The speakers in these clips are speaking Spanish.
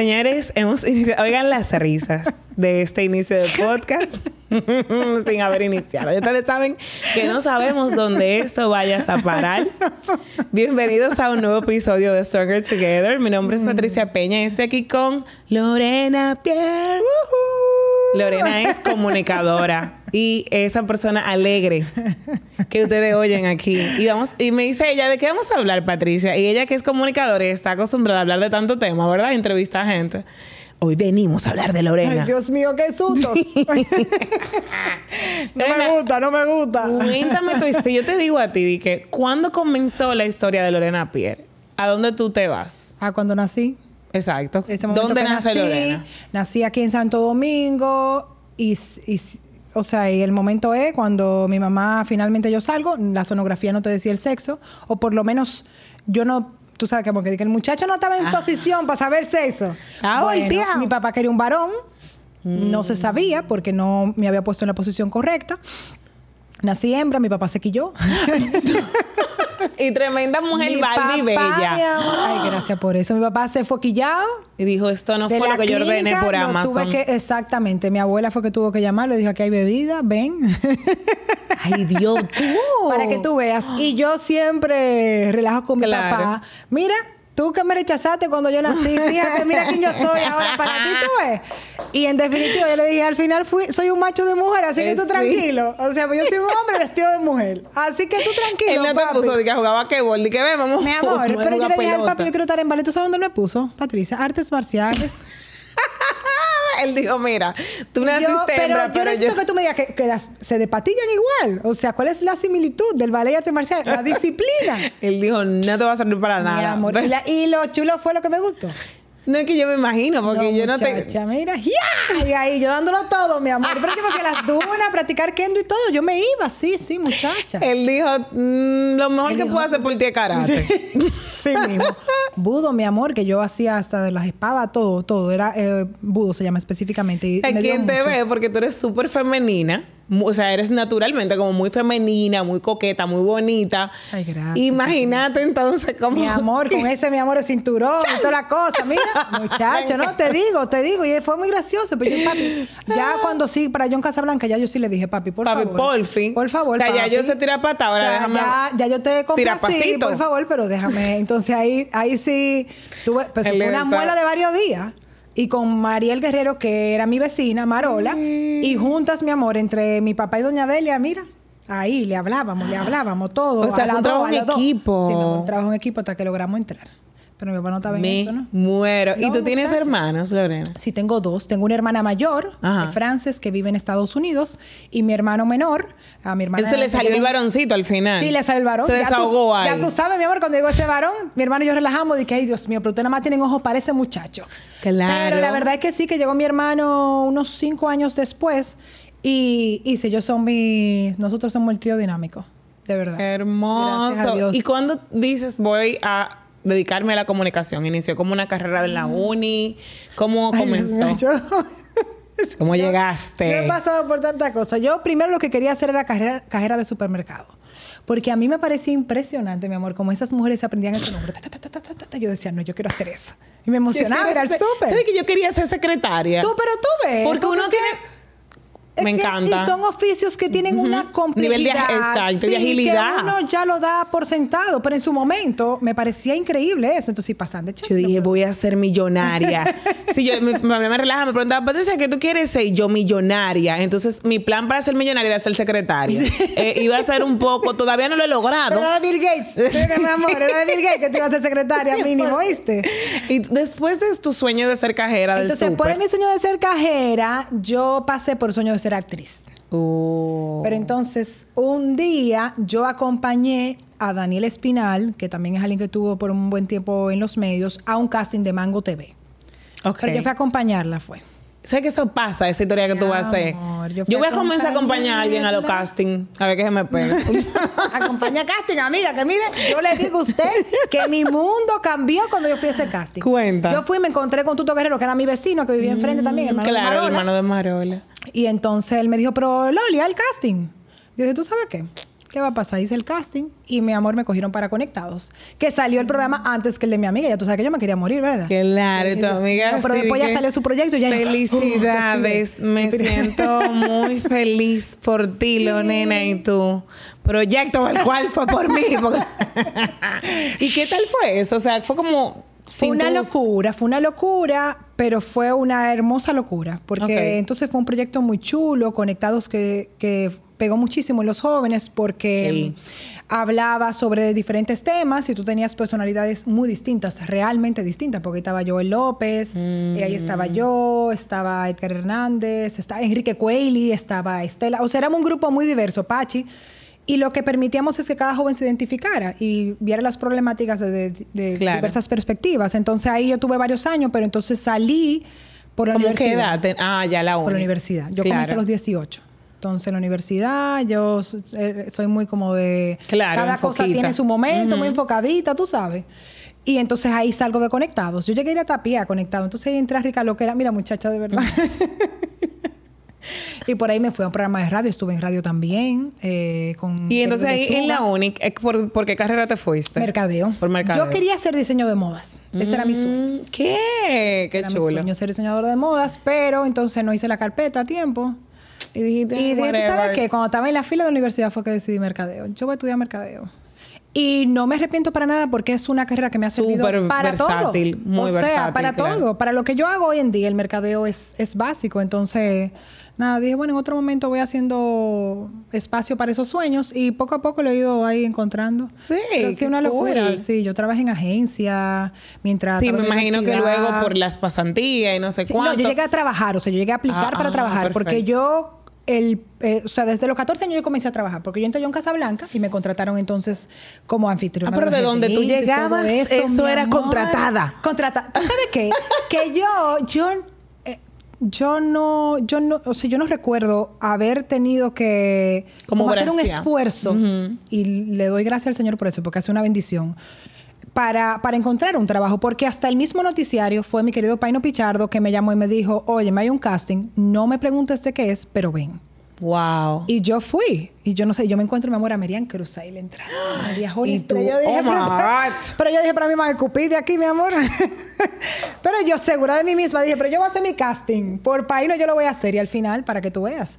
Señores, hemos iniciado. Oigan las risas de este inicio de podcast sin haber iniciado. Ustedes saben que no sabemos dónde esto vaya a parar. Bienvenidos a un nuevo episodio de Stronger Together. Mi nombre es Patricia Peña y estoy aquí con Lorena Pierre. Lorena es comunicadora y esa persona alegre que ustedes oyen aquí. Y vamos y me dice ella, ¿de qué vamos a hablar, Patricia? Y ella que es comunicadora y está acostumbrada a hablar de tanto tema, ¿verdad? Entrevista a gente. Hoy venimos a hablar de Lorena. Ay, Dios mío, qué susto. no me gusta, no me gusta. Cuéntame tu historia. Yo te digo a ti, que ¿cuándo comenzó la historia de Lorena Pierre? ¿A dónde tú te vas? Ah, cuando nací. Exacto. Ese ¿Dónde nace nací, Lorena? Nací aquí en Santo Domingo y, y- o sea, y el momento es cuando mi mamá finalmente yo salgo, la sonografía no te decía el sexo, o por lo menos yo no, tú sabes que porque el muchacho no estaba en Ajá. posición para saber sexo. Ah, volteado. mi papá quería un varón, no Mm. se sabía porque no me había puesto en la posición correcta. Nací hembra, mi papá se quilló. Y tremenda mujer Mi Barbie papá, bella. mi amor- Ay, gracias por eso. Mi papá se fue quillado. Y dijo, esto no de fue lo que yo ordené por Amazon. tuve que- exactamente. Mi abuela fue que tuvo que llamarlo. Dijo, aquí hay bebida, ven. Ay, Dios, tú. Para que tú veas. Y yo siempre relajo con mi papá. Mira, tú que me rechazaste cuando yo nací. Fíjate, mira quién yo soy ahora para ti, tú ves. Y en definitiva, yo le dije, al final fui, soy un macho de mujer, así que Eh, tú tranquilo. O sea, pues yo soy un hombre vestido de mujer. Así que tú tranquilo, Él no te papi. puso de que jugaba que y que ven, vamos. Mi amor, pero yo le dije al papi, yo quiero estar en ballet. ¿Tú sabes dónde me puso? Patricia, artes marciales. Él dijo, mira, tú naciste yo, pero hembra, yo pero necesito yo... que tú me digas que, que las- se despatillan igual. O sea, ¿cuál es la similitud del ballet y arte marcial? La disciplina. Él dijo, no te va a servir para Mi nada. amor. Y, la- y lo chulo fue lo que me gustó. No es que yo me imagino, porque yo no te... mira, ¡ya! Y ahí yo dándolo todo, mi amor. Pero yo porque las dunas, practicar kendo y todo, yo me iba, sí, sí, muchacha. Él dijo, "Mm, lo mejor Él que dijo, puedo hacer por ti es karate. Sí mismo. Budo, mi amor, que yo hacía hasta de las espadas, todo, todo. Era eh, budo, se llama específicamente. Y Hay me dio quien te mucho. ve porque tú eres súper femenina. O sea, eres naturalmente como muy femenina, muy coqueta, muy bonita. Ay, gracias. Imagínate entonces cómo... Mi amor, con ese, mi amor, el cinturón y toda la cosa. Mira, muchacho, no, te digo, te digo. Y fue muy gracioso. Pero yo, papi, ya cuando sí, para John Casablanca, ya yo sí le dije, papi, por Papi, favor. por fin. Por favor, O sea, ya papi. yo se tira pata, ahora O sea, déjame- Ya, ya yo te pasito. por favor, pero déjame. Entonces ahí, ahí sí tuve, pues una muela de varios días. Y con Mariel Guerrero, que era mi vecina, Marola, y juntas, mi amor, entre mi papá y doña Delia, mira, ahí le hablábamos, le hablábamos todo. O sea, a fue un dos, trabajo en equipo. Sí, mi amor, un trabajo en equipo hasta que logramos entrar. Pero mi papá no estaba en eso, ¿no? muero. ¿Y tú tienes muchacha. hermanos, Lorena? Sí, tengo dos. Tengo una hermana mayor, Frances, que vive en Estados Unidos, y mi hermano menor, a mi hermana. Entonces le salió el varoncito al final. Sí, le salió el varón. Se Ya tú- desahogó ahí. Ya tú sabes, mi amor, cuando llegó ese varón, mi hermano y yo relajamos. Dije, ay, Dios mío, pero ustedes nada más tienen ojos para ese muchacho. Claro. Pero la verdad es que sí, que llegó mi hermano unos cinco años después. Y, y sí, ellos son mi... Nosotros somos el trío dinámico. De verdad. Hermoso. ¿Y cuándo dices voy a dedicarme a la comunicación? ¿Inició como una carrera en la uni? ¿Cómo comenzó? yo- ¿Cómo Yo llegaste? he pasado por tantas cosas. Yo primero lo que quería hacer era cajera, cajera de supermercado. Porque a mí me parecía impresionante, mi amor, como esas mujeres aprendían ese nombre. Ta, ta, ta. Yo decía, no, yo quiero hacer eso. Y me emocionaba, era el ¿Sabes súper. que yo quería ser secretaria? Tú, pero tú ves. Porque uno que- tiene- es Me que- encanta. Y son oficios que tienen una Nivel complejidad. de- exacto, de sí, agilidad. Que uno ya lo da por sentado. Pero en su momento me parecía increíble eso. Entonces, sí, pasan de Yo dije, voy a ser millonaria. sí, yo, mi, mamá me relaja, me preguntaba, Patricia, ¿qué tú quieres ser? Y yo, millonaria. Entonces, mi plan para ser millonaria era ser secretaria. Eh, iba a ser un poco, todavía no lo he logrado. Pero era de Bill Gates. Sí, mi amor, era de Bill Gates que te iba a ser secretaria mínimo, ¿oíste? Y después de tu sueño de ser cajera del Entonces, después de mi sueño de ser cajera, yo pasé por el sueño de ser actriz. Oh. Pero entonces, un día yo acompañé a Daniel Espinal, que también es alguien que tuvo por un buen tiempo en los medios, a un casting de Mango TV. Ok. Pero yo fui a acompañarla, fue. ¿Sabes que eso pasa, esa historia que tú vas a hacer? amor, yo voy a a comenzar a acompañar a alguien a los castings, a ver qué se me pega. Acompaña casting, amiga, que mire, yo le digo a usted que mi mundo cambió cuando yo fui a ese casting. Cuenta. Yo fui y me encontré con Tuto Guerrero, que era mi vecino, que vivía enfrente también, hermano de claro, el Marola. hermano de Marola. Y entonces él me dijo, pero Loli, al casting. Yo dije, ¿tú sabes qué? ¿qué va a pasar? Hice el casting y mi amor me cogieron para Conectados. Que salió el programa antes que el de mi amiga. Ya tú sabes que yo me quería morir, ¿verdad? Claro, tu amiga. No, pero sí, después ya salió su proyecto y ya. Felicidades. Uh, me siento muy feliz por ti, lo Sí. nena, y tu proyecto, el cual fue por mí. ¿Y qué tal fue eso? O sea, fue como. Fue una locura, fue una locura, pero fue una hermosa locura. Porque entonces fue un proyecto muy chulo, conectados que, que pegó muchísimo en los jóvenes porque Sí. hablaba sobre diferentes temas y tú tenías personalidades muy distintas, realmente distintas, porque ahí estaba Joel López, y ahí estaba Mm. yo, estaba Edgar Hernández, estaba Enrique Cueli, estaba Estela, o sea, éramos un grupo muy diverso, Pachi. Y lo que permitíamos es que cada joven se identificara y viera las problemáticas de, de- de Claro. diversas perspectivas. Entonces ahí yo tuve varios años, pero entonces salí por la ¿Cómo qué universidad. edad? Ten- Ah, ya la Por la uni. universidad. Yo Claro. comencé a los 18. Entonces, en la universidad, yo soy muy como de... Claro, Cada cosa tiene su momento, muy enfocadita, tú sabes. Y entonces ahí salgo de Conectados. Yo llegué a ir a Tapia conectado. Entonces ahí entré a Rica Loquera. Mira, muchacha, de verdad. y por ahí me fui a un programa de radio. Estuve en radio también. eh, con Y entonces ahí en la Lechuga. uni, eh, ¿por, por qué carrera te fuiste? Mercadeo. Por mercadeo. Yo quería hacer diseño de modas. Ese era mi sueño. Mm, ¿Qué? Qué Era mi chulo. sueño ser diseñadora de modas, pero entonces no hice la carpeta a tiempo. Y dijiste, Y dije, ¿tú sabes qué? Cuando estaba en la fila de la universidad fue que decidí mercadeo. Yo voy a estudiar mercadeo. Y no me arrepiento para nada porque es una carrera que me ha servido Súper para versátil, todo. muy o sea, versátil, para claro. todo. Para lo que yo hago hoy en día, el mercadeo es, es básico. Entonces, nada, dije, bueno, en otro momento voy haciendo espacio para esos sueños y poco a poco lo he ido ahí encontrando. Sí, Pero sí, una locura. cool. Sí, yo trabajé en agencia mientras... Sí, me imagino que luego por las pasantías y no sé Sí, cuánto. No, yo llegué a trabajar, o sea, yo llegué a aplicar Ah, para ah, trabajar, porque yo, el, eh, o sea, desde los 14 años yo comencé a trabajar, porque yo entré yo en Casablanca y me contrataron entonces como anfitriona. Ah, pero de donde tú llegabas, eso era amor. contratada. Contratada. ¿Tú sabes qué? que yo, yo, yo no, yo no, o sea, yo no recuerdo haber tenido que Como hacer un esfuerzo y le doy gracias al Señor por eso, porque hace una bendición. Para, para encontrar un trabajo, porque hasta el mismo noticiario fue mi querido Paino Pichardo que me llamó y me dijo, oye, me hay un casting, no me preguntes de qué es, pero ven. Wow. Y yo fui, y yo no sé, yo me encuentro mi amor a Merian Cruz ahí la entrada. María Jolie, Y tú, pero yo dije, oh my pero, God. pero yo dije para mí, me escupí de aquí, mi amor. pero yo segura de mí misma dije, pero yo voy a hacer mi casting, por Paino yo lo voy a hacer, y al final, para que tú veas.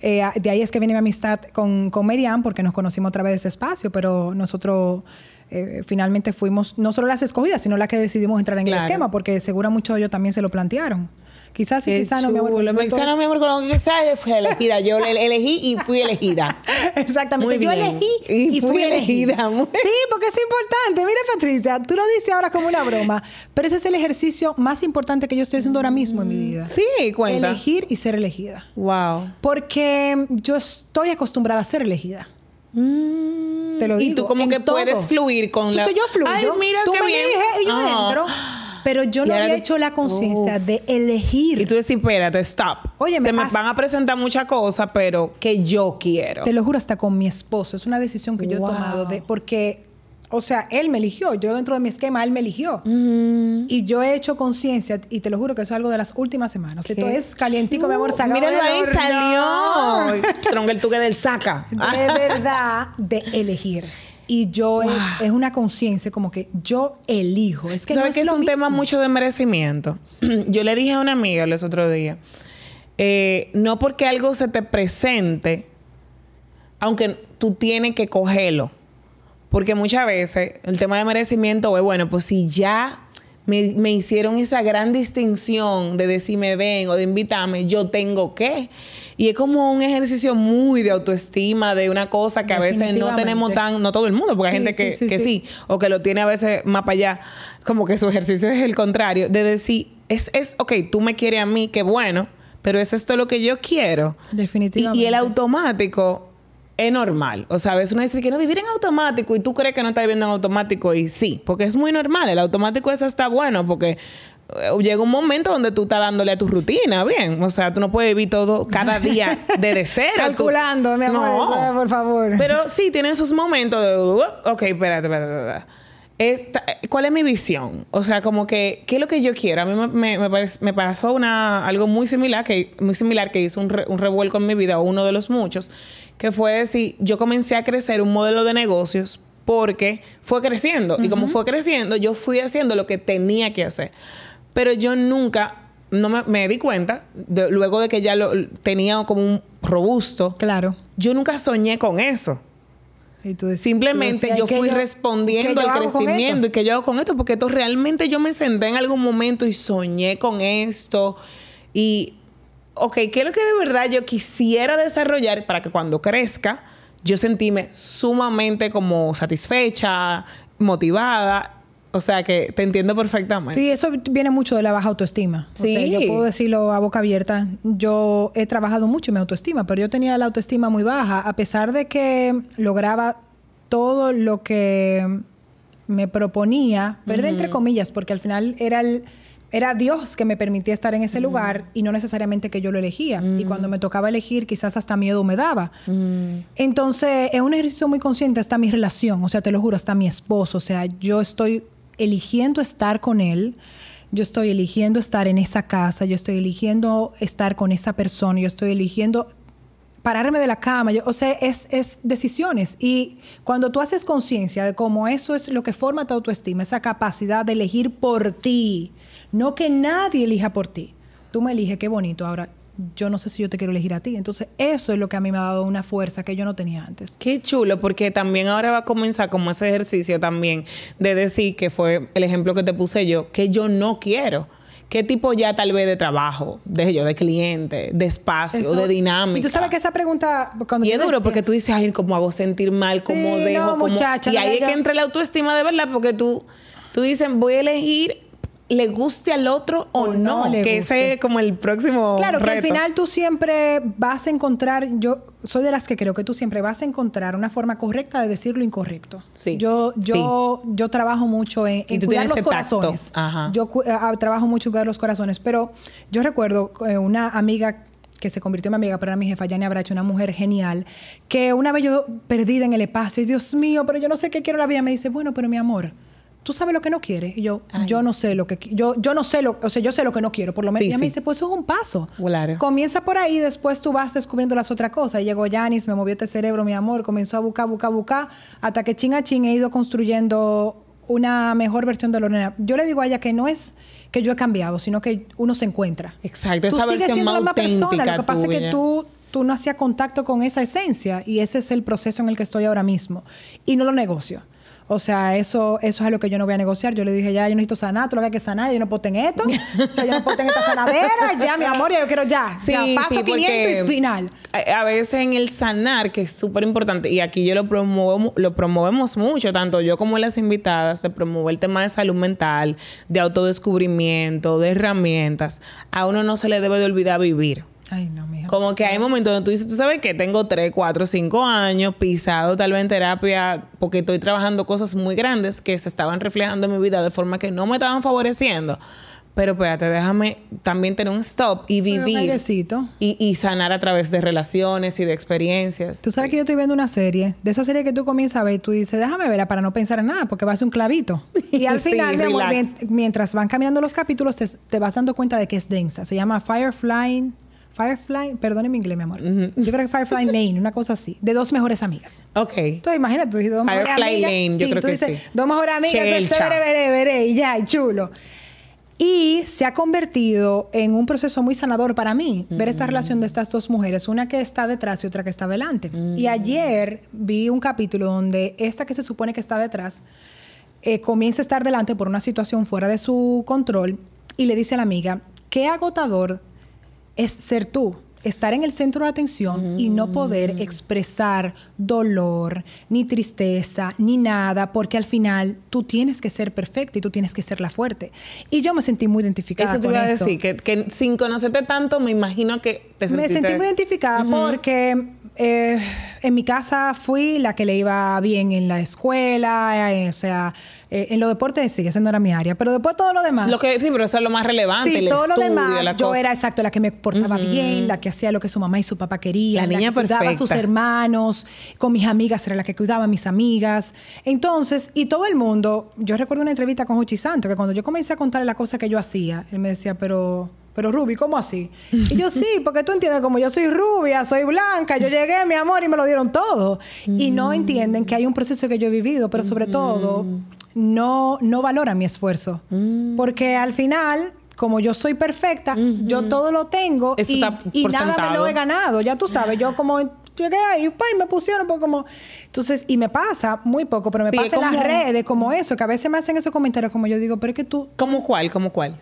Eh, de ahí es que viene mi amistad con, con Merian, porque nos conocimos a través de ese espacio, pero nosotros eh, finalmente fuimos no solo las escogidas, sino las que decidimos entrar en Claro. el esquema, porque seguro muchos de ellos también se lo plantearon. Quizás sí, quizás no, mi amor. chulo. porque Quizá no, mi amor, con lo que sea, yo fui elegida. Yo le elegí y fui elegida. Exactamente. Muy Yo bien. elegí Y y, fui fui elegida. elegida. Sí, porque es importante. Mira, Patricia, tú lo dices ahora como una broma, pero ese es el ejercicio más importante que yo estoy haciendo ahora mismo en mi vida. Sí, cuenta. Elegir y ser elegida. Wow. Porque yo estoy acostumbrada a ser elegida. Te lo y digo, tú como que todo. puedes fluir con la... Entonces yo fluyo. Ay, mira tú qué me bien. eliges y yo Ah. entro. Pero yo no había tú- hecho la conciencia de elegir. Y tú decís, espérate, stop. Oye, Se me has- van a presentar muchas cosas, pero que yo quiero. Te lo juro, hasta con mi esposo. Es una decisión que yo Wow. he tomado de, porque, o sea, él me eligió. Yo dentro de mi esquema, él me eligió. Mm. Y yo he hecho conciencia, y te lo juro que eso es algo de las últimas semanas. Esto es calientico, mi amor, sacado Míralo ahí, horno. salió. Tronga el tuque del saca. De verdad, de elegir. Y yo, he- es una conciencia como que yo elijo. Es que ¿Sabes no que es lo un tema mucho de merecimiento? Yo le dije a una amiga los otros días, eh, no porque algo se te presente, aunque tú tienes que cogerlo. Porque muchas veces el tema de merecimiento es, bueno, pues si ya me, me hicieron esa gran distinción de decirme ven o de invitarme, yo tengo que. Y es como un ejercicio muy de autoestima, de una cosa que a veces no tenemos tan, no todo el mundo, porque hay Sí, gente que sí, sí, que sí. sí, o que lo tiene a veces más para allá, como que su ejercicio es el contrario, de decir, es, es, ok, tú me quieres a mí, qué bueno, pero es esto lo que yo quiero. Definitivamente. Y, y el automático es normal. O sea, a veces uno dice que no vivir en automático y tú crees que no estás viviendo en automático y sí, porque es muy normal. El automático es hasta bueno porque eh, llega un momento donde tú estás dándole a tu rutina, bien. O sea, tú no puedes vivir todo cada día desde cero. Tú- Calculando, mi amor, No. eso, por favor. Pero sí, tienen sus momentos de, "Uh, ok, espérate, espérate, espérate". esta- ¿cuál es mi visión? O sea, como que, ¿qué es lo que yo quiero? A mí me, me- me pasó una, algo muy similar, que, muy similar que hizo un, re- un revuelco en mi vida, uno de los muchos, que fue decir, yo comencé a crecer un modelo de negocios porque fue creciendo. Y como fue creciendo, yo fui haciendo lo que tenía que hacer. Pero yo nunca, no me, me di cuenta, de- luego de que ya lo tenía como un robusto, Claro. yo nunca soñé con eso. Y tú decías- Simplemente tú decías, yo ¿qué fui ¿qué respondiendo al crecimiento y que yo hago con esto, porque esto realmente yo me senté en algún momento y soñé con esto. Y, ok, ¿qué es lo que de verdad yo quisiera desarrollar para que cuando crezca yo sentíme sumamente como satisfecha, motivada? O sea, que te entiendo perfectamente. Sí, eso viene mucho de la baja autoestima. O sea, Sí. yo puedo decirlo a boca abierta. Yo he trabajado mucho en mi autoestima, pero yo tenía la autoestima muy baja, a pesar de que lograba todo lo que me proponía, pero era entre comillas, porque al final era el- era Dios que me permitía estar en ese lugar y no necesariamente que yo lo elegía. Y cuando me tocaba elegir, quizás hasta miedo me daba. Entonces, es un ejercicio muy consciente hasta mi relación, o sea, te lo juro, hasta mi esposo, o sea, yo estoy eligiendo estar con él, yo estoy eligiendo estar en esa casa, yo estoy eligiendo estar con esa persona, yo estoy eligiendo pararme de la cama, yo- o sea, es, es decisiones. Y cuando tú haces conciencia de cómo eso es lo que forma tu autoestima, esa capacidad de elegir por ti, no que nadie elija por ti. Tú me eliges, qué bonito. Ahora, yo no sé si yo te quiero elegir a ti. Entonces, eso es lo que a mí me ha dado una fuerza que yo no tenía antes. Qué chulo, porque también ahora va a comenzar como ese ejercicio también de decir que fue el ejemplo que te puse yo, que yo no quiero. ¿Qué tipo ya tal vez de trabajo, de yo, de cliente, de espacio, Eso- de dinámica? Y tú sabes que esa pregunta... Cuando Y es duro decía- porque tú dices, ay, ¿cómo hago sentir mal? ¿Cómo Sí, dejo? no, ¿Cómo-" muchacha, Y no ahí es que entra la autoestima de verdad, porque tú, tú dices, voy a elegir, le guste al otro o, O no. no le que guste. ese es como el próximo Claro, que al final tú siempre vas a encontrar, yo soy de las que creo que tú siempre vas a encontrar una forma correcta de decir lo incorrecto. Sí, Yo, yo, yo trabajo mucho en, cuidar los corazones. Ajá. Yo cu- ah, trabajo mucho en cuidar los corazones, pero yo recuerdo eh, una amiga que se convirtió en mi amiga, pero era mi jefa, Yania Bracho, una mujer genial, que una vez yo perdida en el espacio, y Dios mío, pero yo no sé qué quiero en la vida, me dice, bueno, pero mi amor, ¿tú sabes lo que no quieres? Y yo, Ay. yo no sé lo que yo yo no sé lo, o sea, yo sé lo que no quiero, por lo menos. Sí, y ella me dice, pues eso es un paso. Claro. Comienza por ahí, después tú vas descubriendo las otras cosas. Y llegó Yanis, me movió este cerebro, mi amor, comenzó a buscar, buscar, buscar, hasta que chin a chin he ido construyendo una mejor versión de Lorena. Yo le digo a ella que no es que yo he cambiado, sino que uno se encuentra. Exacto, Tú esa sigues versión siendo más la misma persona, lo que pasa es que tú, tú no hacías contacto con esa esencia y ese es el proceso en el que estoy ahora mismo. Y no lo negocio. O sea, eso, eso es lo que yo no voy a negociar. Yo le dije, ya, yo necesito sanar, tú lo que hay que sanar, yo no puedo tener esto. o sea, yo no puedo tener esta sanadera, ya, mi amor, ya yo quiero ya. ya, paso 500 y final. A, a veces en el sanar, que es súper importante, y aquí yo lo promuevo, lo promovemos mucho, tanto yo como las invitadas, se promueve el tema de salud mental, de autodescubrimiento, de herramientas. A uno no se le debe de olvidar vivir. Ay, no. Como que hay momentos donde tú dices, tú sabes que tengo 3, 4, 5 años pisado tal vez en terapia porque estoy trabajando cosas muy grandes que se estaban reflejando en mi vida de forma que no me estaban favoreciendo. Pero espérate, déjame también tener un stop y vivir y, y sanar a través de relaciones y de experiencias. Tú sabes que yo estoy viendo una serie, de esa serie que tú comienzas a ver y tú dices, déjame verla para no pensar en nada, porque va a ser un clavito. Y al Sí, final, mi amor, mientras van caminando los capítulos, te, te vas dando cuenta de que es densa. Se llama Firefly, Firefly, perdone mi inglés, mi amor. Yo creo que Firefly Lane, una cosa así, de dos mejores amigas. Ok. Entonces, imagínate, tú dices dos mejores Firefly amigas. Lane, yo Sí, creo tú que dices, sí. Dos mejores amigas, chévere, veré, veré, y ya, y chulo. Y se ha convertido en un proceso muy sanador para mí, ver esta relación de estas dos mujeres, una que está detrás y otra que está delante. Y ayer vi un capítulo donde esta que se supone que está detrás eh, comienza a estar delante por una situación fuera de su control y le dice a la amiga, qué agotador es ser tú, estar en el centro de atención y no poder expresar dolor, ni tristeza, ni nada, porque al final tú tienes que ser perfecta y tú tienes que ser la fuerte. Y yo me sentí muy identificada Eso te con iba a decir, que, que sin conocerte tanto, me imagino que te Me sentiste... sentí muy identificada porque eh, en mi casa fui la que le iba bien en la escuela, eh, o sea, eh, en los deportes sí, esa no era mi área, pero después todo lo demás. Lo que, sí, pero eso es lo más relevante. Sí, el todo lo demás, la yo cosa. era exacto la que me portaba bien, la que hacía lo que su mamá y su papá querían, La niña que cuidaba a sus perfecta. hermanos, con mis amigas era la que cuidaba a mis amigas. Entonces, y todo el mundo, yo recuerdo una entrevista con Juchi Santo, que cuando yo comencé a contarle la cosa que yo hacía, él me decía, pero... Pero Ruby, ¿cómo así? Y yo sí, porque tú entiendes, como yo soy rubia, soy blanca, yo llegué, mi amor, y me lo dieron todo. Y Mm. no entienden que hay un proceso que yo he vivido, pero sobre todo no, no valoran mi esfuerzo. Mm. Porque al final, como yo soy perfecta, yo todo lo tengo Eso y, nada me lo he ganado. Ya tú sabes, yo como llegué ahí, pa, y me pusieron pues, como... Entonces, y me pasa muy poco, pero me Sí, pasa en como- las redes como eso, que a veces me hacen esos comentarios como yo digo, pero es que tú... ¿Cómo cuál? ¿Cómo cuál?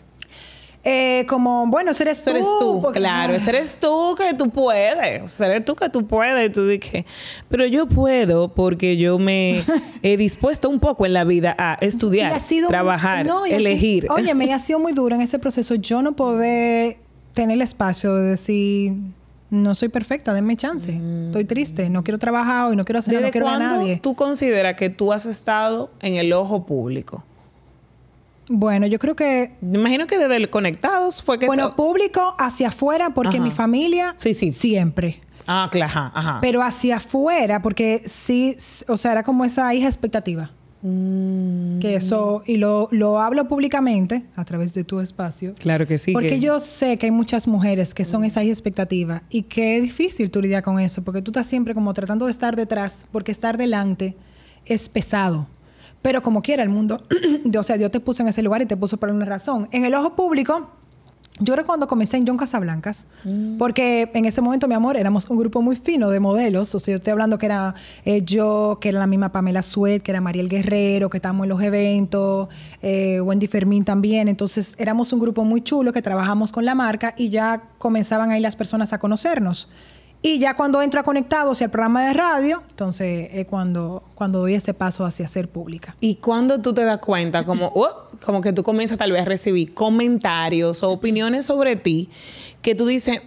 Eh, como, bueno, ese eres tú. eres tú, porque- claro. Ese eres tú que tú puedes. Eres tú que tú puedes. Y tú dices, pero yo puedo porque yo me he dispuesto un poco en la vida a estudiar, ha sido- trabajar, no, elegir. Oye, me ha sido muy duro en ese proceso. Yo no poder tener el espacio de decir, no soy perfecta, denme chance. Estoy triste, no quiero trabajar hoy, no quiero hacer nada, no ¿Desde quiero a nadie. tú consideras que tú has estado en el ojo público? Bueno, yo creo que, Me imagino que desde el Conectados fue que... bueno, se- público hacia afuera, porque Ajá. mi familia, Sí, sí. siempre. Ah, claro, ajá, ajá. Pero hacia afuera, porque sí, o sea, era como esa hija expectativa. Mm, Que eso, y lo, lo hablo públicamente a través de tu espacio. claro que sí. Porque que- yo sé que hay muchas mujeres que son esa expectativa y que es difícil tú lidiar con eso, porque tú estás siempre como tratando de estar detrás, porque estar delante es pesado. Pero como quiera el mundo, o sea, Dios te puso en ese lugar y te puso por una razón. En el ojo público, yo recuerdo cuando comencé en John Casablancas, porque en ese momento, mi amor, éramos un grupo muy fino de modelos. O sea, yo estoy hablando que era eh, yo, que era la misma Pamela Suet, que era Mariel Guerrero, que estábamos en los eventos, eh, Wendy Fermín también. Entonces, éramos un grupo muy chulo que trabajamos con la marca y ya comenzaban ahí las personas a conocernos. Y ya cuando entro a Conectados y al programa de radio, entonces es cuando, cuando doy ese paso hacia ser pública. ¿Y cuando tú te das cuenta, como, oh, como que tú comienzas tal vez a recibir comentarios o opiniones sobre ti, que tú dices,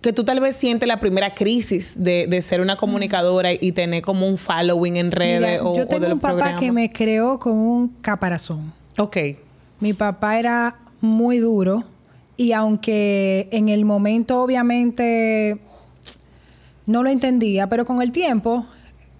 que tú tal vez sientes la primera crisis de, de ser una comunicadora y tener como un following en redes Mira, o, yo o tengo de los un papá programas? que me creó con un caparazón. Ok. Mi papá era muy duro y aunque en el momento obviamente no lo entendía, pero con el tiempo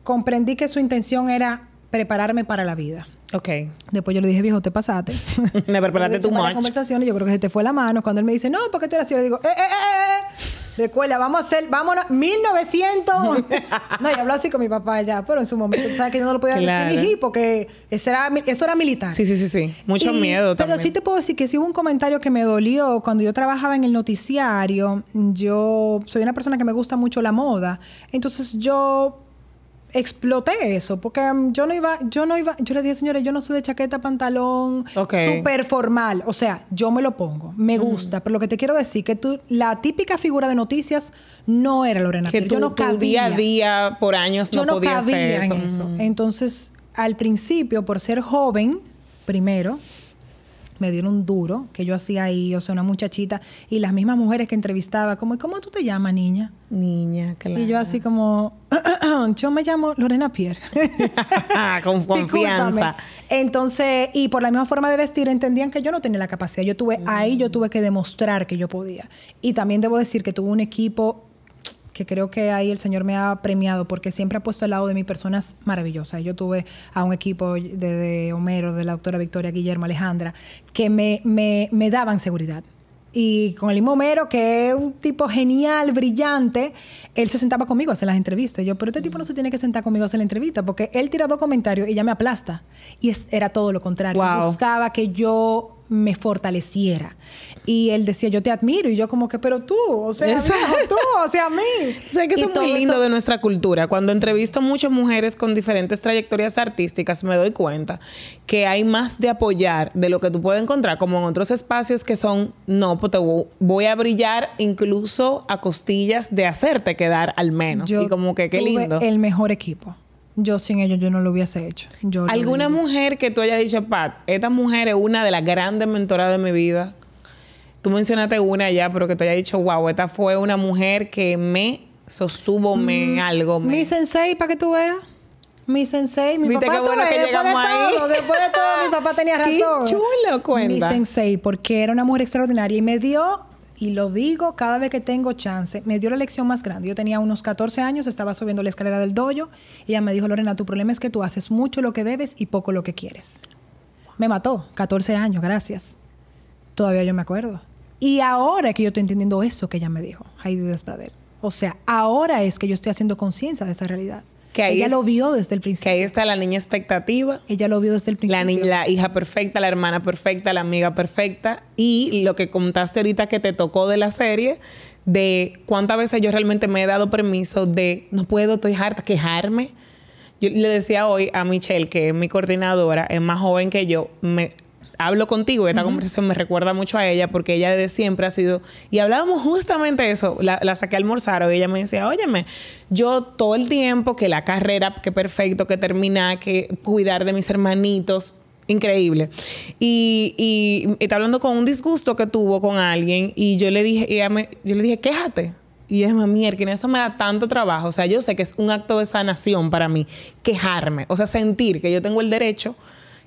comprendí que su intención era prepararme para la vida. Ok. Después yo le dije, viejo, te pasaste. Me preparaste tu conversación y yo creo que se te fue la mano. Cuando él me dice, no, porque tú eras así, yo le digo, eh, eh, eh, eh. Recuerda, vamos a hacer, vámonos, 1900. no, y habló así con mi papá ya, pero en su momento, sabes que yo no lo podía Claro. distinguir porque eso era, eso era militar. Sí, sí, sí, sí. Mucho Y- miedo pero también. sí te puedo decir que sí hubo un comentario que me dolió cuando yo trabajaba en el noticiario. Yo soy una persona que me gusta mucho la moda. Entonces yo exploté eso porque um, yo no iba, yo no iba, yo le dije, señores, yo no soy de chaqueta, pantalón, Ok. súper formal. O sea, yo me lo pongo, me gusta. Pero lo que te quiero decir que tú, la típica figura de noticias no era Lorena. que tú, yo no tu cabía día a día, por años, yo no, no cabía hacer en eso. eso. Mm. Entonces, al principio, por ser joven, primero, me dieron duro que yo hacía ahí, o sea, una muchachita, y las mismas mujeres que entrevistaba, como, ¿cómo tú te llamas, niña? Niña, claro. Y yo así como, yo me llamo Lorena Pierre. Con confianza. Discúlpame. Entonces, y por la misma forma de vestir, entendían que yo no tenía la capacidad. Yo tuve, ahí yo tuve que demostrar que yo podía. Y también debo decir que tuve un equipo que creo que ahí el Señor me ha premiado porque siempre ha puesto al lado de mí personas maravillosas. Yo tuve a un equipo de, de Homero, de la doctora Victoria Guillermo Alejandra, que me, me, me daban seguridad. Y con el mismo Homero, que es un tipo genial, brillante, él se sentaba conmigo a hacer las entrevistas. Yo, pero este tipo no se tiene que sentar conmigo a hacer la entrevista porque él tira dos comentarios y ya me aplasta. Y es- era todo lo contrario. Wow. Buscaba que yo me fortaleciera. Y él decía, yo te admiro. Y yo como que, pero tú, o sea, tú, o sea, a mí. Sé que eso es muy lindo eso- de nuestra cultura. Cuando entrevisto a muchas mujeres con diferentes trayectorias artísticas, me doy cuenta que hay más de apoyar de lo que tú puedes encontrar, como en otros espacios que son, no, pues te vo- voy a brillar incluso a costillas de hacerte quedar al menos. Yo y como que qué tuve lindo. el mejor equipo. Yo sin ellos yo no lo hubiese hecho. Yo ¿Alguna mujer que tú hayas dicho, Pat, esta mujer es una de las grandes mentoras de mi vida? Tú mencionaste una ya, pero que tú hayas dicho, wow, esta fue una mujer que me algo. me- Mi sensei, para que tú veas. Mi sensei, mi Viste papá. qué bueno que después de ahí. todo, después de todo, mi papá tenía Qué razón. chulo, cuenta. Mi sensei, porque era una mujer extraordinaria y me dio, y lo digo cada vez que tengo chance, me dio la lección más grande. Yo tenía unos 14 años, estaba subiendo la escalera del dojo y ella me dijo, Lorena, tu problema es que tú haces mucho lo que debes y poco lo que quieres. Me mató, 14 años, gracias. Todavía yo me acuerdo. Y ahora es que yo estoy entendiendo eso que ella me dijo, Heidi Despradel. O sea, ahora es que yo estoy haciendo conciencia de esa realidad. Que ahí ella es- lo vio desde el Que principio. ahí está la niña expectativa. Ella lo vio desde el principio. La, ni- la hija perfecta, la hermana perfecta, la amiga perfecta. Y lo que contaste ahorita que te tocó de la serie, de cuántas veces yo realmente me he dado permiso de no puedo, estoy harta, quejarme. Yo le decía hoy a Michelle, que es mi coordinadora, es más joven que yo, me hablo contigo esta conversación me recuerda mucho a ella porque ella desde siempre ha sido y hablábamos justamente eso la, la saqué a almorzar y ella me decía óyeme yo todo el tiempo que la carrera que perfecto que termina que cuidar de mis hermanitos increíble y, y, está hablando con un disgusto que tuvo con alguien y yo le dije ella me- yo le dije quéjate y me mierda, que eso me da tanto trabajo. O sea, yo sé que es un acto de sanación para mí, quejarme. O sea, sentir que yo tengo el derecho,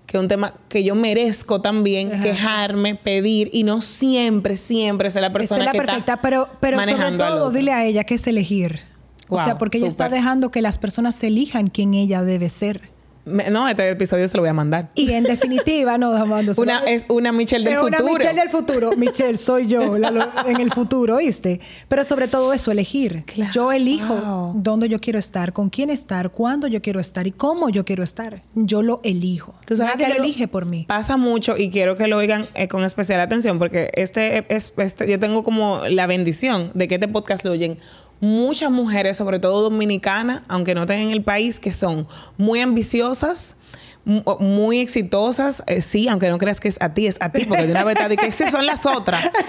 que es un tema que yo merezco también, Ajá. quejarme, pedir y no siempre, siempre ser la persona es la que perfecta, está pero, pero sobre manejando al todo dile a ella que es elegir. o sea, porque ella está dejando que las personas elijan quién ella debe ser. Me- no, este episodio se lo voy a mandar. Y en definitiva, no, dándose- Una, es una Michelle del Es una futuro. Michelle del futuro. Michelle, soy yo la lo- en el futuro, ¿oíste? Pero sobre todo eso, elegir. Claro. Yo elijo Wow. dónde yo quiero estar, con quién estar, cuándo yo quiero estar y cómo yo quiero estar. Yo lo elijo. Tú sabes Nadie que lo elige por mí. Pasa mucho y quiero que lo oigan eh, con especial atención porque este es este, yo tengo como la bendición de que este podcast lo oyen muchas mujeres, sobre todo dominicanas, aunque no estén en el país, que son muy ambiciosas. mu- Muy exitosas, eh, sí, aunque no creas que es a ti, es a ti, porque de una vez te que esas son las otras.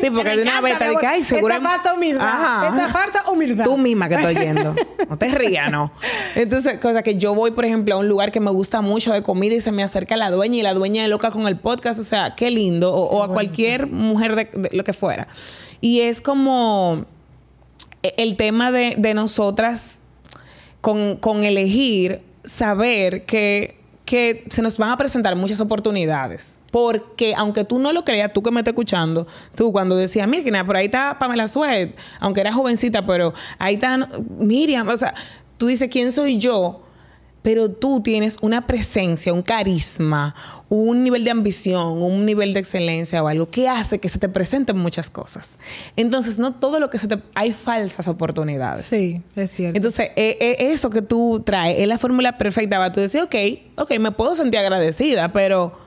Sí, porque de una vez te que ay, seguro. Esta falsa humildad. Esta falsa humildad. Tú misma que estoy yendo. No te rías, no. Entonces, cosa que yo voy, por ejemplo, a un lugar que me gusta mucho de comida y se me acerca la dueña y la dueña es loca con el podcast. O sea, qué lindo. O, o a cualquier mujer de, de lo que fuera. Y es como el tema de, de nosotras con, con elegir, saber que, que se nos van a presentar muchas oportunidades. Porque aunque tú no lo creas, tú que me estás escuchando, tú cuando decías, mira, por ahí está Pamela Suet, aunque era jovencita, pero ahí está Miriam, o sea, tú dices, ¿quién soy yo? Pero tú tienes una presencia, un carisma, un nivel de ambición, un nivel de excelencia o algo que hace que se te presenten muchas cosas. Entonces, no todo lo que se te... Hay falsas oportunidades. Sí, es cierto. Entonces, eh, eh, eso que tú traes es la fórmula perfecta para tú decir, ok, ok, me puedo sentir agradecida, pero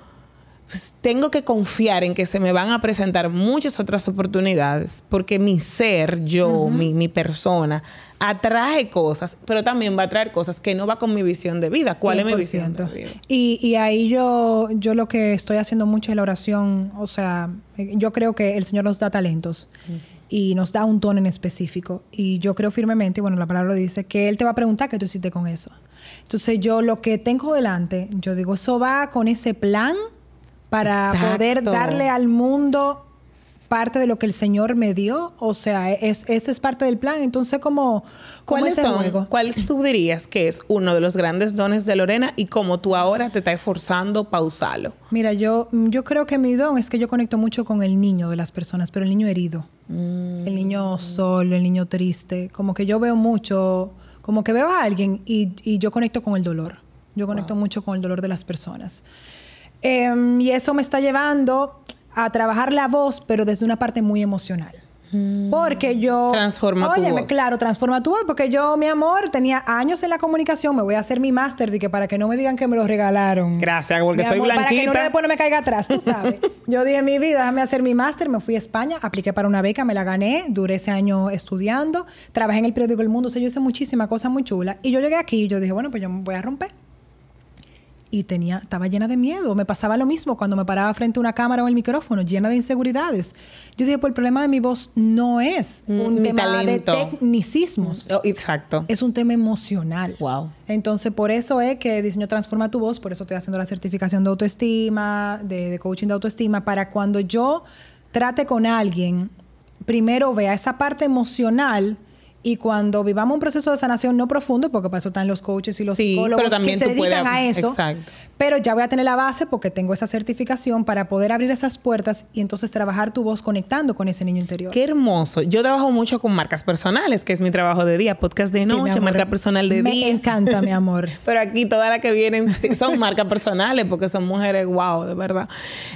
pues, tengo que confiar en que se me van a presentar muchas otras oportunidades, porque mi ser, yo, mi, mi persona, atrae cosas, pero también va a traer cosas que no va con mi visión de vida. ¿Cuál es mi visión de 100%. vida? Y, y ahí yo, yo lo que estoy haciendo mucho es la oración. O sea, yo creo que el Señor nos da talentos y nos da un tono en específico. Y yo creo firmemente, bueno, la palabra dice, que Él te va a preguntar qué tú hiciste con eso. Entonces yo lo que tengo delante, yo digo, eso va con ese plan para Exacto. poder darle al mundo parte de lo que el Señor me dio. O sea, es, ese es parte del plan. Entonces, como, como ¿Cuáles son? juego. ¿Cuáles tú dirías que es uno de los grandes dones de Lorena y cómo tú ahora te estás esforzando para usarlo? Mira, yo, yo creo que mi don es que yo conecto mucho con el niño de las personas, pero el niño herido, el niño solo, el niño triste, como que yo veo mucho, como que veo a alguien y, y yo conecto con el dolor. Yo conecto mucho con el dolor de las personas. Em, y eso me está llevando a trabajar la voz, pero desde una parte muy emocional. Porque yo... Transforma tu Óyeme, voz. Claro, transforma tu voz. Porque yo, mi amor, tenía años en la comunicación. Me voy a hacer mi máster que para que no me digan que me lo regalaron. Gracias, porque Mi soy amor, Para que no blanquita. después no me caiga atrás, tú sabes. Yo dije, mi vida, déjame hacer mi máster. Me fui a España, apliqué para una beca, me la gané. Duré ese año estudiando. Trabajé en el periódico El Mundo. O sea, yo hice muchísimas cosas muy chulas. Y yo llegué aquí y yo dije, bueno, pues yo me voy a romper. Y tenía, estaba llena de miedo. Me pasaba lo mismo cuando me paraba frente a una cámara o el micrófono, llena de inseguridades. Yo dije, pues el problema de mi voz no es un Mm, mi tema talento. de tecnicismos. Oh, exacto. Es un tema emocional. Wow. Entonces, por eso es que Diseño Transforma tu Voz, por eso estoy haciendo la certificación de autoestima, de, de coaching de autoestima, para cuando yo trate con alguien, primero vea esa parte emocional Y cuando vivamos un proceso de sanación no profundo, porque para eso están los coaches y los Sí, psicólogos pero también que se puedes- dedican a eso, exacto. pero ya voy a tener la base porque tengo esa certificación para poder abrir esas puertas y entonces trabajar tu voz conectando con ese niño interior. Qué hermoso. Yo trabajo mucho con marcas personales, que es mi trabajo de día, podcast de noche, marca personal de Me día. encanta, mi amor. Pero aquí todas las que vienen son marcas personales porque son mujeres wow, de verdad.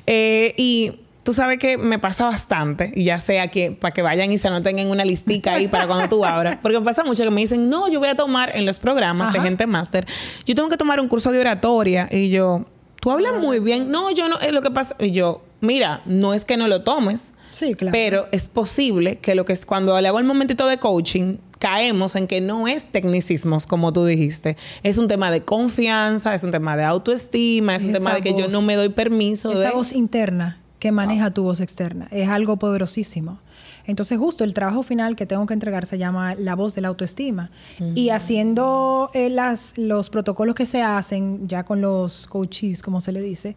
Eh, y tú sabes que me pasa bastante, y ya sea que para que vayan y se anoten en una listica ahí para cuando tú abras, porque me pasa mucho que me dicen, no, yo voy a tomar en los programas de gente máster, yo tengo que tomar un curso de oratoria y yo, tú hablas muy bien, no, yo no, es lo que pasa, y yo, mira, no es que no lo tomes, Sí, claro. pero es posible que lo que es cuando le hago el momentito de coaching, caemos en que no es tecnicismos, como tú dijiste. Es un tema de confianza, es un tema de autoestima, es un Esa tema de que yo no me doy permiso de. Esa voz interna que maneja tu voz externa es algo poderosísimo. Entonces, justo el trabajo final que tengo que entregar se llama la voz de la autoestima. Y haciendo eh, las, los protocolos que se hacen, ya con los coaches, como se le dice,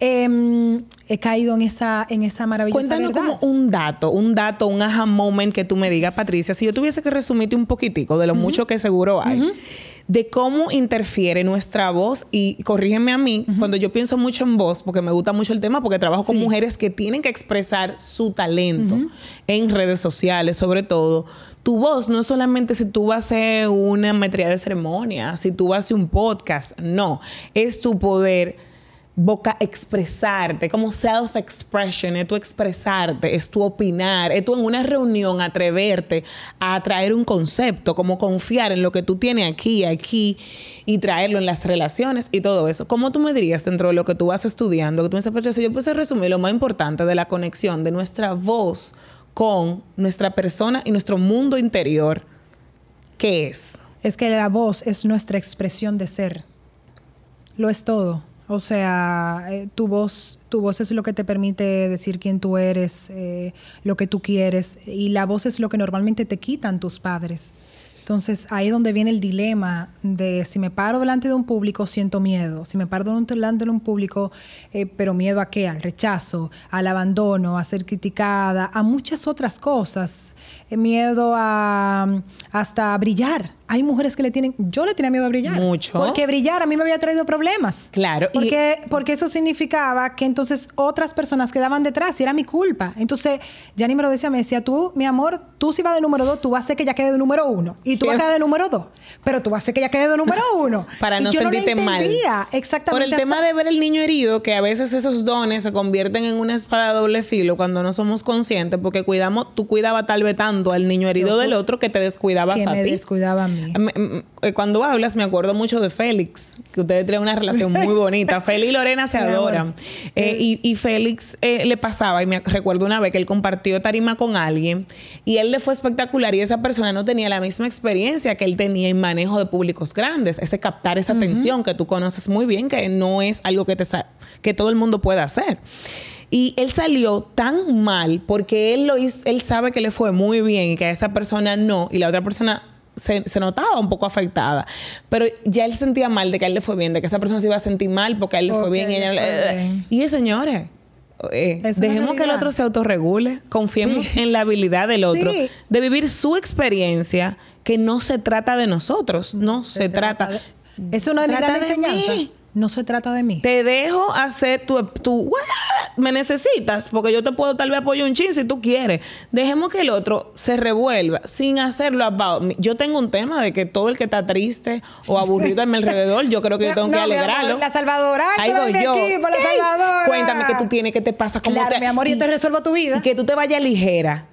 em, he caído en esa, en esa maravillosa Cuéntanos verdad. como un dato, un dato, un aha moment que tú me digas, Patricia, si yo tuviese que resumirte un poquitico de lo mucho que seguro hay, de cómo interfiere nuestra voz y corrígeme a mí, cuando yo pienso mucho en voz, porque me gusta mucho el tema, porque trabajo con mujeres que tienen que expresar su talento en redes sociales, sobre todo. Tu voz no es solamente si tú vas a hacer una metría de ceremonia, si tú vas a hacer un podcast, no, es tu poder boca expresarte, como self-expression, es tu expresarte, es tu opinar, es tu en una reunión atreverte a traer un concepto, como confiar en lo que tú tienes aquí, aquí y traerlo en las relaciones y todo eso. ¿Cómo tú me dirías dentro de lo que tú vas estudiando? Que tú me dices, yo puse resumir lo más importante de la conexión de nuestra voz con nuestra persona y nuestro mundo interior. ¿Qué es? Es que la voz es nuestra expresión de ser. Lo es todo. O sea, eh, tu voz, tu voz es lo que te permite decir quién tú eres, eh, lo que tú quieres, y la voz es lo que normalmente te quitan tus padres. Entonces, ahí es donde viene el dilema de si me paro delante de un público, siento miedo. Si me paro delante de un público, eh, pero miedo a qué? Al rechazo, al abandono, a ser criticada, a muchas otras cosas. Eh, miedo a hasta brillar. Hay mujeres que le tienen, yo le tenía miedo a brillar. Mucho. Porque brillar a mí me había traído problemas. Claro, y- Porque, porque eso significaba que entonces otras personas quedaban detrás y era mi culpa. Entonces, Yanni me lo decía, me decía, tú, mi amor, tú si vas de número dos, tú vas a hacer que ella quede de número uno. Y tú Qué- vas a quedar de número dos. Pero tú vas a hacer que ella quede de número uno. Para Y no yo sentirte lo mal. Exactamente. Por el hasta- tema de ver el niño herido, que a veces esos dones se convierten en una espada de doble filo cuando no somos conscientes, porque cuidamos, tú cuidabas tal vez al niño herido Yo- del otro que te descuidabas que a me ti. descuidaba a mí. Me- eh, Cuando hablas, me acuerdo mucho de Félix, que ustedes tienen una relación muy bonita. Félix y Lorena se adoran. Eh, y, y Félix eh, le pasaba, y me recuerdo una vez que él compartió tarima con alguien, y él le fue espectacular, y esa persona no tenía la misma experiencia que él tenía en manejo de públicos grandes, ese captar esa atención que tú conoces muy bien, que no es algo que, te que todo el mundo puede hacer. Y él salió tan mal porque él lo hizo, él sabe que le fue muy bien y que a esa persona no, y la otra persona se, se notaba un poco afectada. Pero ya él se sentía mal de que a él le fue bien, de que esa persona se iba a sentir mal porque a él le fue bien y ella le- bien. Y señores, eh, dejemos que el otro se autorregule, confiemos Sí. en la habilidad del otro, Sí. de vivir su experiencia, que no se trata de nosotros, no se, trata. de- Es una Trata grandes de enseñanzas. mí. No se trata de mí. Te dejo hacer tu, tu me necesitas porque yo te puedo tal vez apoyar un chin si tú quieres. Dejemos que el otro se revuelva sin hacerlo about me. Yo tengo un tema de que todo el que está triste o aburrido a mi alrededor, yo creo que yo tengo que amor, alegrarlo. la salvadora. Ahí voy yo. equipo, la salvadora. Cuéntame qué tú tienes, qué te pasa, cómo Claro, te... mi amor, yo y- te resuelvo tu vida. y que tú te vayas ligera.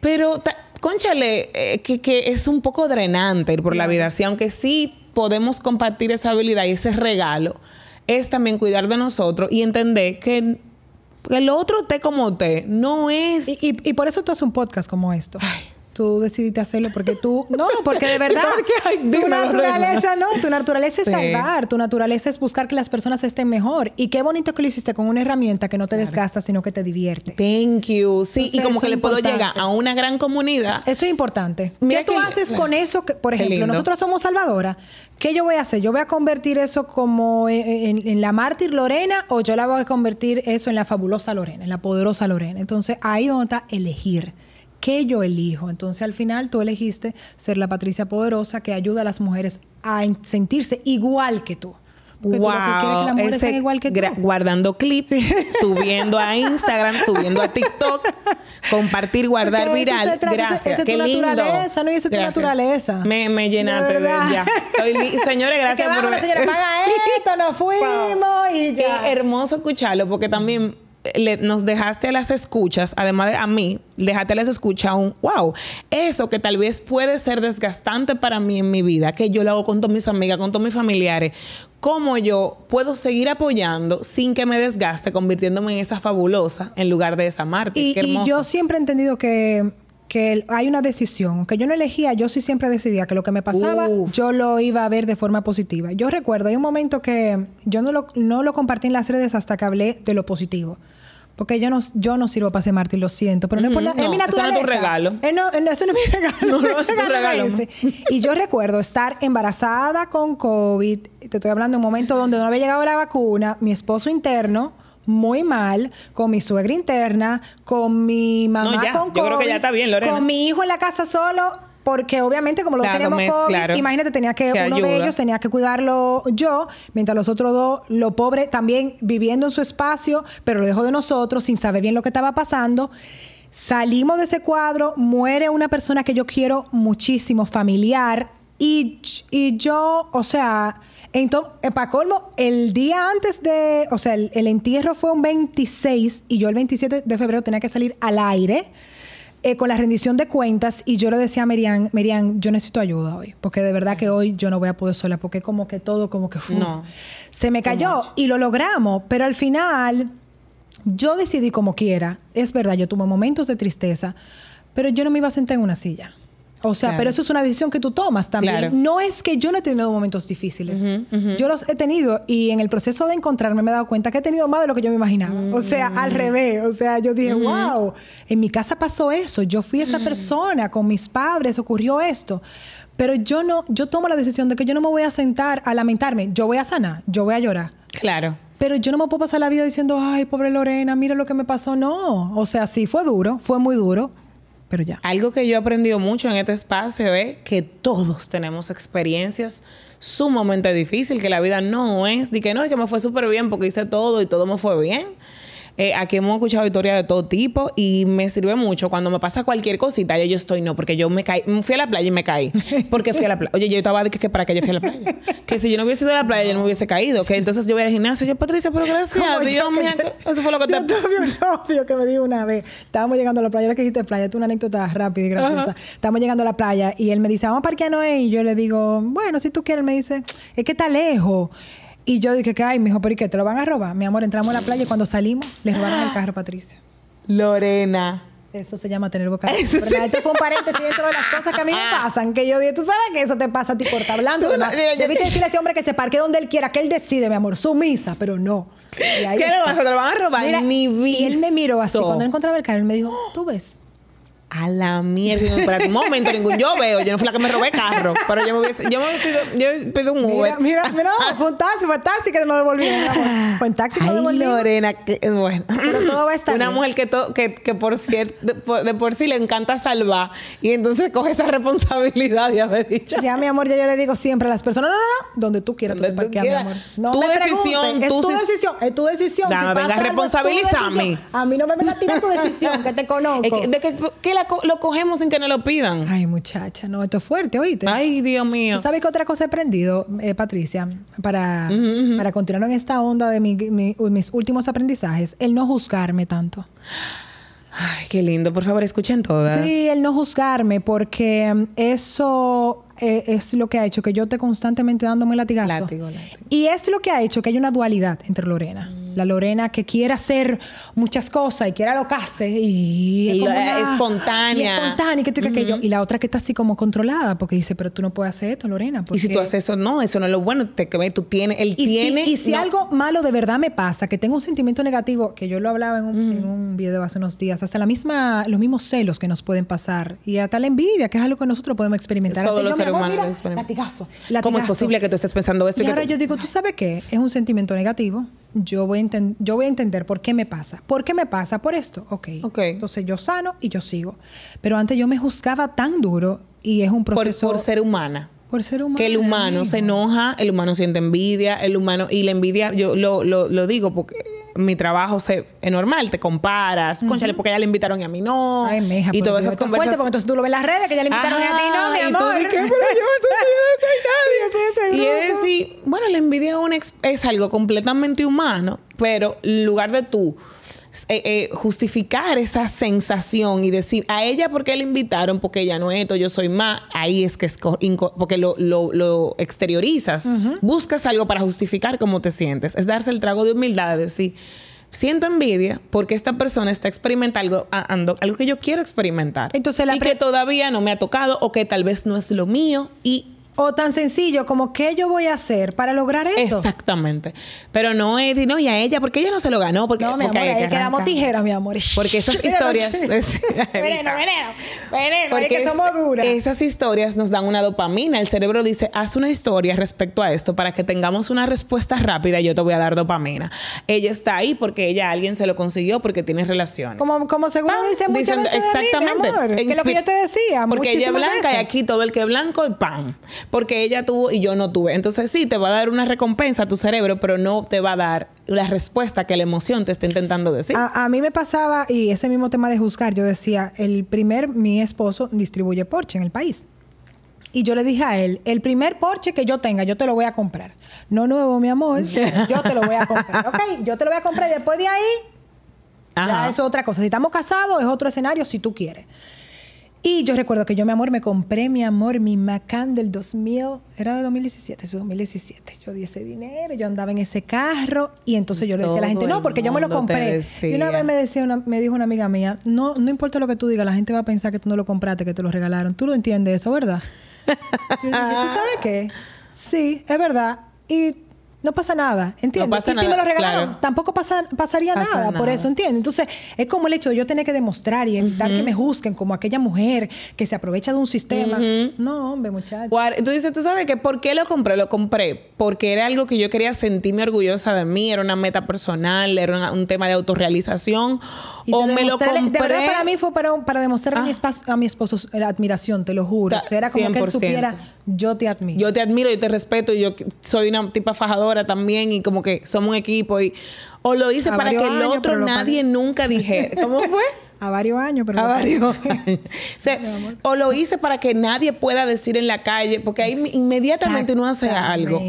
Pero, ta- conchale, eh, que, que es un poco drenante ir por la vida. Así, aunque sí podemos compartir esa habilidad y ese regalo, es también cuidar de nosotros y entender que, el otro té como té no es... Y, y- y por eso tú haces un podcast como esto. Tú decidiste hacerlo porque tú... No, porque de verdad... Tu naturaleza, no. Tu naturaleza es Sí. salvar. Tu naturaleza es buscar que las personas estén mejor. Y qué bonito que lo hiciste con una herramienta que no te desgasta, sino que te divierte. Thank you. Sí, y como que le puedo llegar a una gran comunidad. Eso es importante. Mira ¿Qué tú haces claro. con eso? Que, por ejemplo, nosotros somos Salvadora. ¿Qué yo voy a hacer? ¿Yo voy a convertir eso como en, en- en la mártir Lorena o yo la voy a convertir eso en la fabulosa Lorena, en la poderosa Lorena? Entonces, ahí donde está elegir. ¿Qué yo elijo? Entonces al final tú elegiste ser la Patricia poderosa que ayuda a las mujeres a en- sentirse igual que tú. Porque tú lo que quieres es que las mujeres ese sean igual que tú. guardando clips, subiendo a Instagram, subiendo a TikTok, compartir, guardar Porque viral. Gracias. Qué tu lindo. naturaleza, ¿no? Y esa es tu naturaleza. Me, me llenaste De ya. Estoy Señores, Es gracias que por vámonos, señora, paga esto, nos fuimos y ya. Qué hermoso escucharlo porque también le- nos dejaste a las escuchas, además de a mí, dejaste a las escuchas un wow. Eso que tal vez puede ser desgastante para mí en mi vida, que yo lo hago con todas mis amigas, con todos mis familiares. ¿Cómo yo puedo seguir apoyando sin que me desgaste, convirtiéndome en esa fabulosa en lugar de esa Marte? Y, Qué y hermoso. yo siempre he entendido que, que hay una decisión, que yo no elegía, yo sí siempre decidía que lo que me pasaba, Uf. yo lo iba a ver de forma positiva. Yo recuerdo, hay un momento que yo no lo, no lo compartí en las redes hasta que hablé de lo positivo. Porque yo no, yo no sirvo para ser mártir, lo siento. Pero no es por nada. Es no, mi ese no es tu naturaleza. regalo. Eh, no, eh, no, no es mi regalo. No, no, es tu regalo. Y yo recuerdo estar embarazada con COVID. Te estoy hablando de un momento donde no había llegado la vacuna. Mi esposo interno, muy mal. Con mi suegra interna. Con mi mamá No, ya. con COVID. Yo creo que ya está bien, Lorena. Con mi hijo en la casa solo. Porque obviamente como lo Cada teníamos mes, COVID, claro. imagínate, tenía que, Que uno de ellos tenía que cuidarlo yo, mientras los otros dos, lo pobre, también viviendo en su espacio, pero lo dejó de nosotros sin saber bien lo que estaba pasando. Salimos de ese cuadro, muere una persona que yo quiero muchísimo, familiar, y, y yo, o sea, entonces, para colmo, el día antes de, o sea, el, el entierro fue un 26 y yo el 27 de febrero tenía que salir al aire eh, con la rendición de cuentas y yo le decía a Merian, Merian, yo necesito ayuda hoy, porque de verdad que hoy yo no voy a poder sola, porque como que todo como que uf, No. se me cayó y lo logramos, pero al final yo decidí como quiera, es verdad, yo tuve momentos de tristeza, pero yo no me iba a sentar en una silla. O sea, Claro. pero eso es una decisión que tú tomas también. Claro. No es que yo no he tenido momentos difíciles. Yo los he tenido y en el proceso de encontrarme me he dado cuenta que he tenido más de lo que yo me imaginaba. O sea, Mm. al revés. O sea, yo dije, wow, en mi casa pasó eso. Yo fui Mm. esa persona, con mis padres ocurrió esto. Pero yo no, yo tomo la decisión de que yo no me voy a sentar a lamentarme. Yo voy a sanar, yo voy a llorar. Claro. Pero yo no me puedo pasar la vida diciendo, ay, pobre Lorena, mira lo que me pasó. No. O sea, sí, fue duro, fue muy duro, pero ya. Algo que yo he aprendido mucho en este espacio es que todos tenemos experiencias sumamente difíciles, que la vida no es, de que no, es que me fue súper bien porque hice todo y todo me fue bien. Eh, aquí hemos escuchado historias de todo tipo y me sirve mucho cuando me pasa cualquier cosita, ya yo estoy, no, porque yo me caí, fui a la playa y me caí. Porque fui a la playa. Oye, yo estaba de que, que para que yo fui a la playa. Que si yo no hubiese ido a la playa, yo no me hubiese caído. Que entonces yo voy al gimnasio. Yo, Patricia, pero gracias Dios, que eso fue lo que te... Yo tuve un novio que me dijo una vez, estábamos llegando a la playa, ahora que dijiste playa, esto es una anécdota rápida y graciosa. Ajá. Estamos llegando a la playa y él me dice, vamos a parquearnos ahí. Y yo le digo, bueno, si tú quieres, me dice, es que está lejos. Y yo dije, ¿qué hay? Me dijo, ¿pero y qué? ¿Te lo van a robar? Mi amor, entramos a la playa y cuando salimos, le robaron el carro a Patricia. Lorena. Eso se llama tener boca. Pero nada, esto fue un paréntesis dentro de las cosas que a mí me pasan. Que yo dije, tú sabes que eso te pasa a ti corta hablando. No- Debiste decirle a ese hombre que se parque donde él quiera, que él decide, mi amor, sumisa, pero no. ¿Qué le vas a- te lo van a robar? Mira, Ni Y él me miró así. visto. Cuando él encontraba el carro, él me dijo, tú ves. A la mierda. Yo, Espérate un momento, ningún. Yo veo, yo no fui la que me robé carro. Pero yo me hubiese, yo me hubiese ido- yo pedí un Uber. Mira, mira, mira, fue un taxi, fue un taxi que nos devolvieron. Fue en taxi que Ay, devolvieron. Lorena, que bueno. Pero todo va a estar Una bien. mujer que, to- que, que por cierto, de, por- de por sí le encanta salvar y entonces coge esa responsabilidad de haber dicho. Ya, mi amor, ya yo le digo siempre a las personas, no, no, no, donde tú quieras, tú te Donde tú parqueas, mi amor. No Tu me decisión, es tu si- decisión, es tu decisión. Dame, Si venga, decisión. A mí no me venga a tirar tu decisión, que te conozco. Es que, de que, que la co- lo cogemos sin que nos lo pidan. Ay, muchacha, no, esto es fuerte, oíste. Ay, Dios mío. ¿Tú sabes qué otra cosa he aprendido, eh, Patricia? Para, para continuar en esta onda de mi- mi- mis últimos aprendizajes, el no juzgarme tanto. Ay, qué lindo. Por favor, escuchen todas. Sí, el no juzgarme, porque mm, eso eh, es lo que ha hecho que yo esté constantemente dándome latigazo. Látigo, látigo. Y es lo que ha hecho que haya una dualidad entre Lorena. La Lorena que quiere hacer muchas cosas y quiere alocarse y, una- espontánea. Y espontánea y que aquello. La otra que está así como controlada porque dice, pero tú no puedes hacer esto, Lorena. Y si tú haces eso, no, eso no es lo bueno. Te, que tú tienes, él y tiene. si, y si no. algo malo de verdad me pasa, que tengo un sentimiento negativo, que yo lo hablaba en un, en un video hace unos días, hasta la misma, los mismos celos que nos pueden pasar y hasta la envia, que es algo que nosotros podemos experimentar. Todos los seres humanos lo experimentan. latigazo, ¿Cómo es latigazo. posible que tú estés pensando esto? Y ahora tú- yo digo, ¿tú sabes qué? Es un sentimiento negativo. Yo voy, a yo voy a entender por qué me pasa. ¿Por qué me pasa? Por esto. Ok. Ok. Entonces yo sano y yo sigo. Pero antes yo me juzgaba tan duro y es un Por, proceso... por ser humana. Por ser humano. Que el humano se enoja, el humano siente envidia, el humano, y la envidia, yo lo, lo, lo digo porque mi trabajo se, es normal, te comparas, conchale, porque a ella le invitaron y a mí no. Ay, meja, y todas esas conversaciones. porque entonces tú lo ves en las redes que ya le invitaron y a ti no, mi Ajá, y tú amor. que, pero yo, entonces yo no soy nadie. Soy ese Y es decir, bueno, la envidia es, ex- es algo completamente humano, pero en lugar de tú eh, eh, justificar esa sensación y decir a ella porque le invitaron, porque ella no es esto, yo soy más, ahí es que es porque lo, lo- lo exteriorizas, buscas algo para justificar cómo te sientes, es darse el trago de humildad, de decir, siento envidia porque esta persona está experimentando algo, que yo quiero experimentar Entonces, la y que todavía no me ha tocado o que tal vez no es lo mío y O tan sencillo como qué yo voy a hacer para lograr eso. Exactamente. Pero no es, no, y a ella, porque ella no se lo ganó. Porque, No, mi porque amor, ahí quedamos tijeras, mi amor. Porque esas historias. veneno, veneno, veneno, Porque es que somos duras. Esas historias nos dan una dopamina. El cerebro dice, haz una historia respecto a esto para que tengamos una respuesta rápida y yo te voy a dar dopamina. Ella está ahí porque ella alguien se lo consiguió porque tiene relaciones. Como, como seguro Pam, dicen muchas diciendo- veces de mí, mi amor, que es lo que yo te decía. Porque ella es blanca y aquí todo el que es blanco pan. Porque ella tuvo y yo no tuve. Entonces sí, te va a dar una recompensa a tu cerebro, pero no te va a dar la respuesta que la emoción te está intentando decir. A, a mí me pasaba, y ese mismo tema de juzgar, yo decía, el primer, mi esposo distribuye Porsche en el país. Y yo le dije a él, el primer Porsche que yo tenga, yo te lo voy a comprar. No nuevo, mi amor, yo te lo voy a comprar. Ok, yo te lo voy a comprar y después de ahí, ya Ajá. eso es otra cosa. Si estamos casados, es otro escenario si tú quieres. Y yo recuerdo que yo, mi amor, me compré, mi amor, mi Macan del 2000, era de 2017, eso 2017. Yo di ese dinero, yo andaba en ese carro y entonces yo le decía a la gente, no, porque yo me lo compré. Y una vez me decía una, me dijo una amiga mía, no, no importa lo que tú digas, la gente va a pensar que tú no lo compraste, que te lo regalaron. Tú lo entiendes eso, ¿verdad? Yo dije, ¿tú sabes qué? Sí, es verdad. Y no pasa nada, ¿entiendes? No pasa y si me nada, lo regalaron, claro. tampoco pasa- pasaría Pasa nada, por nada. eso, ¿entiendes? Entonces, es como el hecho de yo tener que demostrar y evitar que me juzguen como aquella mujer que se aprovecha de un sistema. No, hombre, muchacho. Tú dices, ¿tú sabes que ¿Por qué lo compré? Lo compré porque era algo que yo quería sentirme orgullosa de mí, era una meta personal, era una- un tema de autorrealización. Y O de me lo compré. De verdad, para mí fue para, para demostrarle a, mi Ah. esposo, a mi esposo la admiración, te lo juro. Ta- O sea, era como que él 100%. supiera, yo te admiro. Yo te admiro, yo te respeto, yo soy una tipa fajadora también y como que somos un equipo y o lo hice A para que el otro nadie pagué. nunca dijera. ¿Cómo fue? a varios años, pero... A varios años. O, sea, o lo hice para que nadie pueda decir en la calle, porque ahí inmediatamente uno hace algo.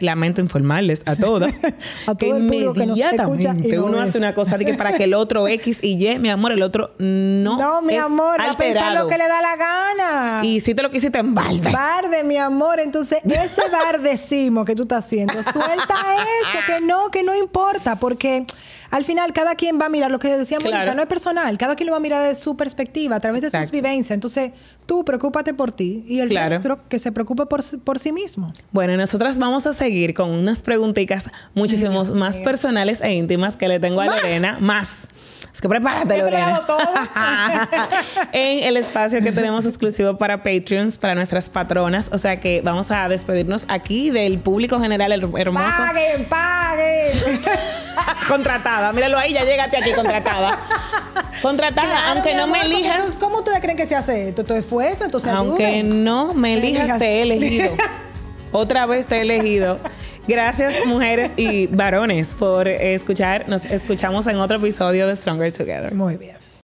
Lamento informarles a todas A todo que inmediatamente no uno hace una cosa de que para que el otro X y Y, mi amor, el otro no. No, mi es amor, va a pensar alterado. lo que le da la gana. Y si te lo quisiste en balde. Barde, mi amor. Entonces, ese bardecimo que tú estás haciendo, suelta eso, que no, que no importa, porque al final cada quien va a mirar lo que decíamos Claro. ahorita, no es personal, cada quien lo va a mirar de su perspectiva, a través de sus vivencias. Entonces, tú preocúpate por ti y el Claro. resto que se preocupe por, por sí mismo. Bueno, y nosotras vamos a seguir con unas preguntitas muchísimo más personales e íntimas que le tengo a ¿Más? Lorena. Más. Es que prepárate, Yo Lorena. todo. en el espacio que tenemos exclusivo para Patreons, para nuestras patronas. O sea que vamos a despedirnos aquí del público general her- hermoso. Paguen, paguen. contratada. Míralo ahí, ya llegaste aquí contratada. Contratada, Claro, aunque no amor, me elijas. ¿Cómo ustedes creen que se hace esto? ¿Esto es esfuerzo? Entonces, Aunque ayuden. no me elijas. te he elegido. Otra vez te he elegido. Gracias, mujeres y varones, por escuchar. Nos escuchamos en otro episodio de Stronger Together. Muy bien.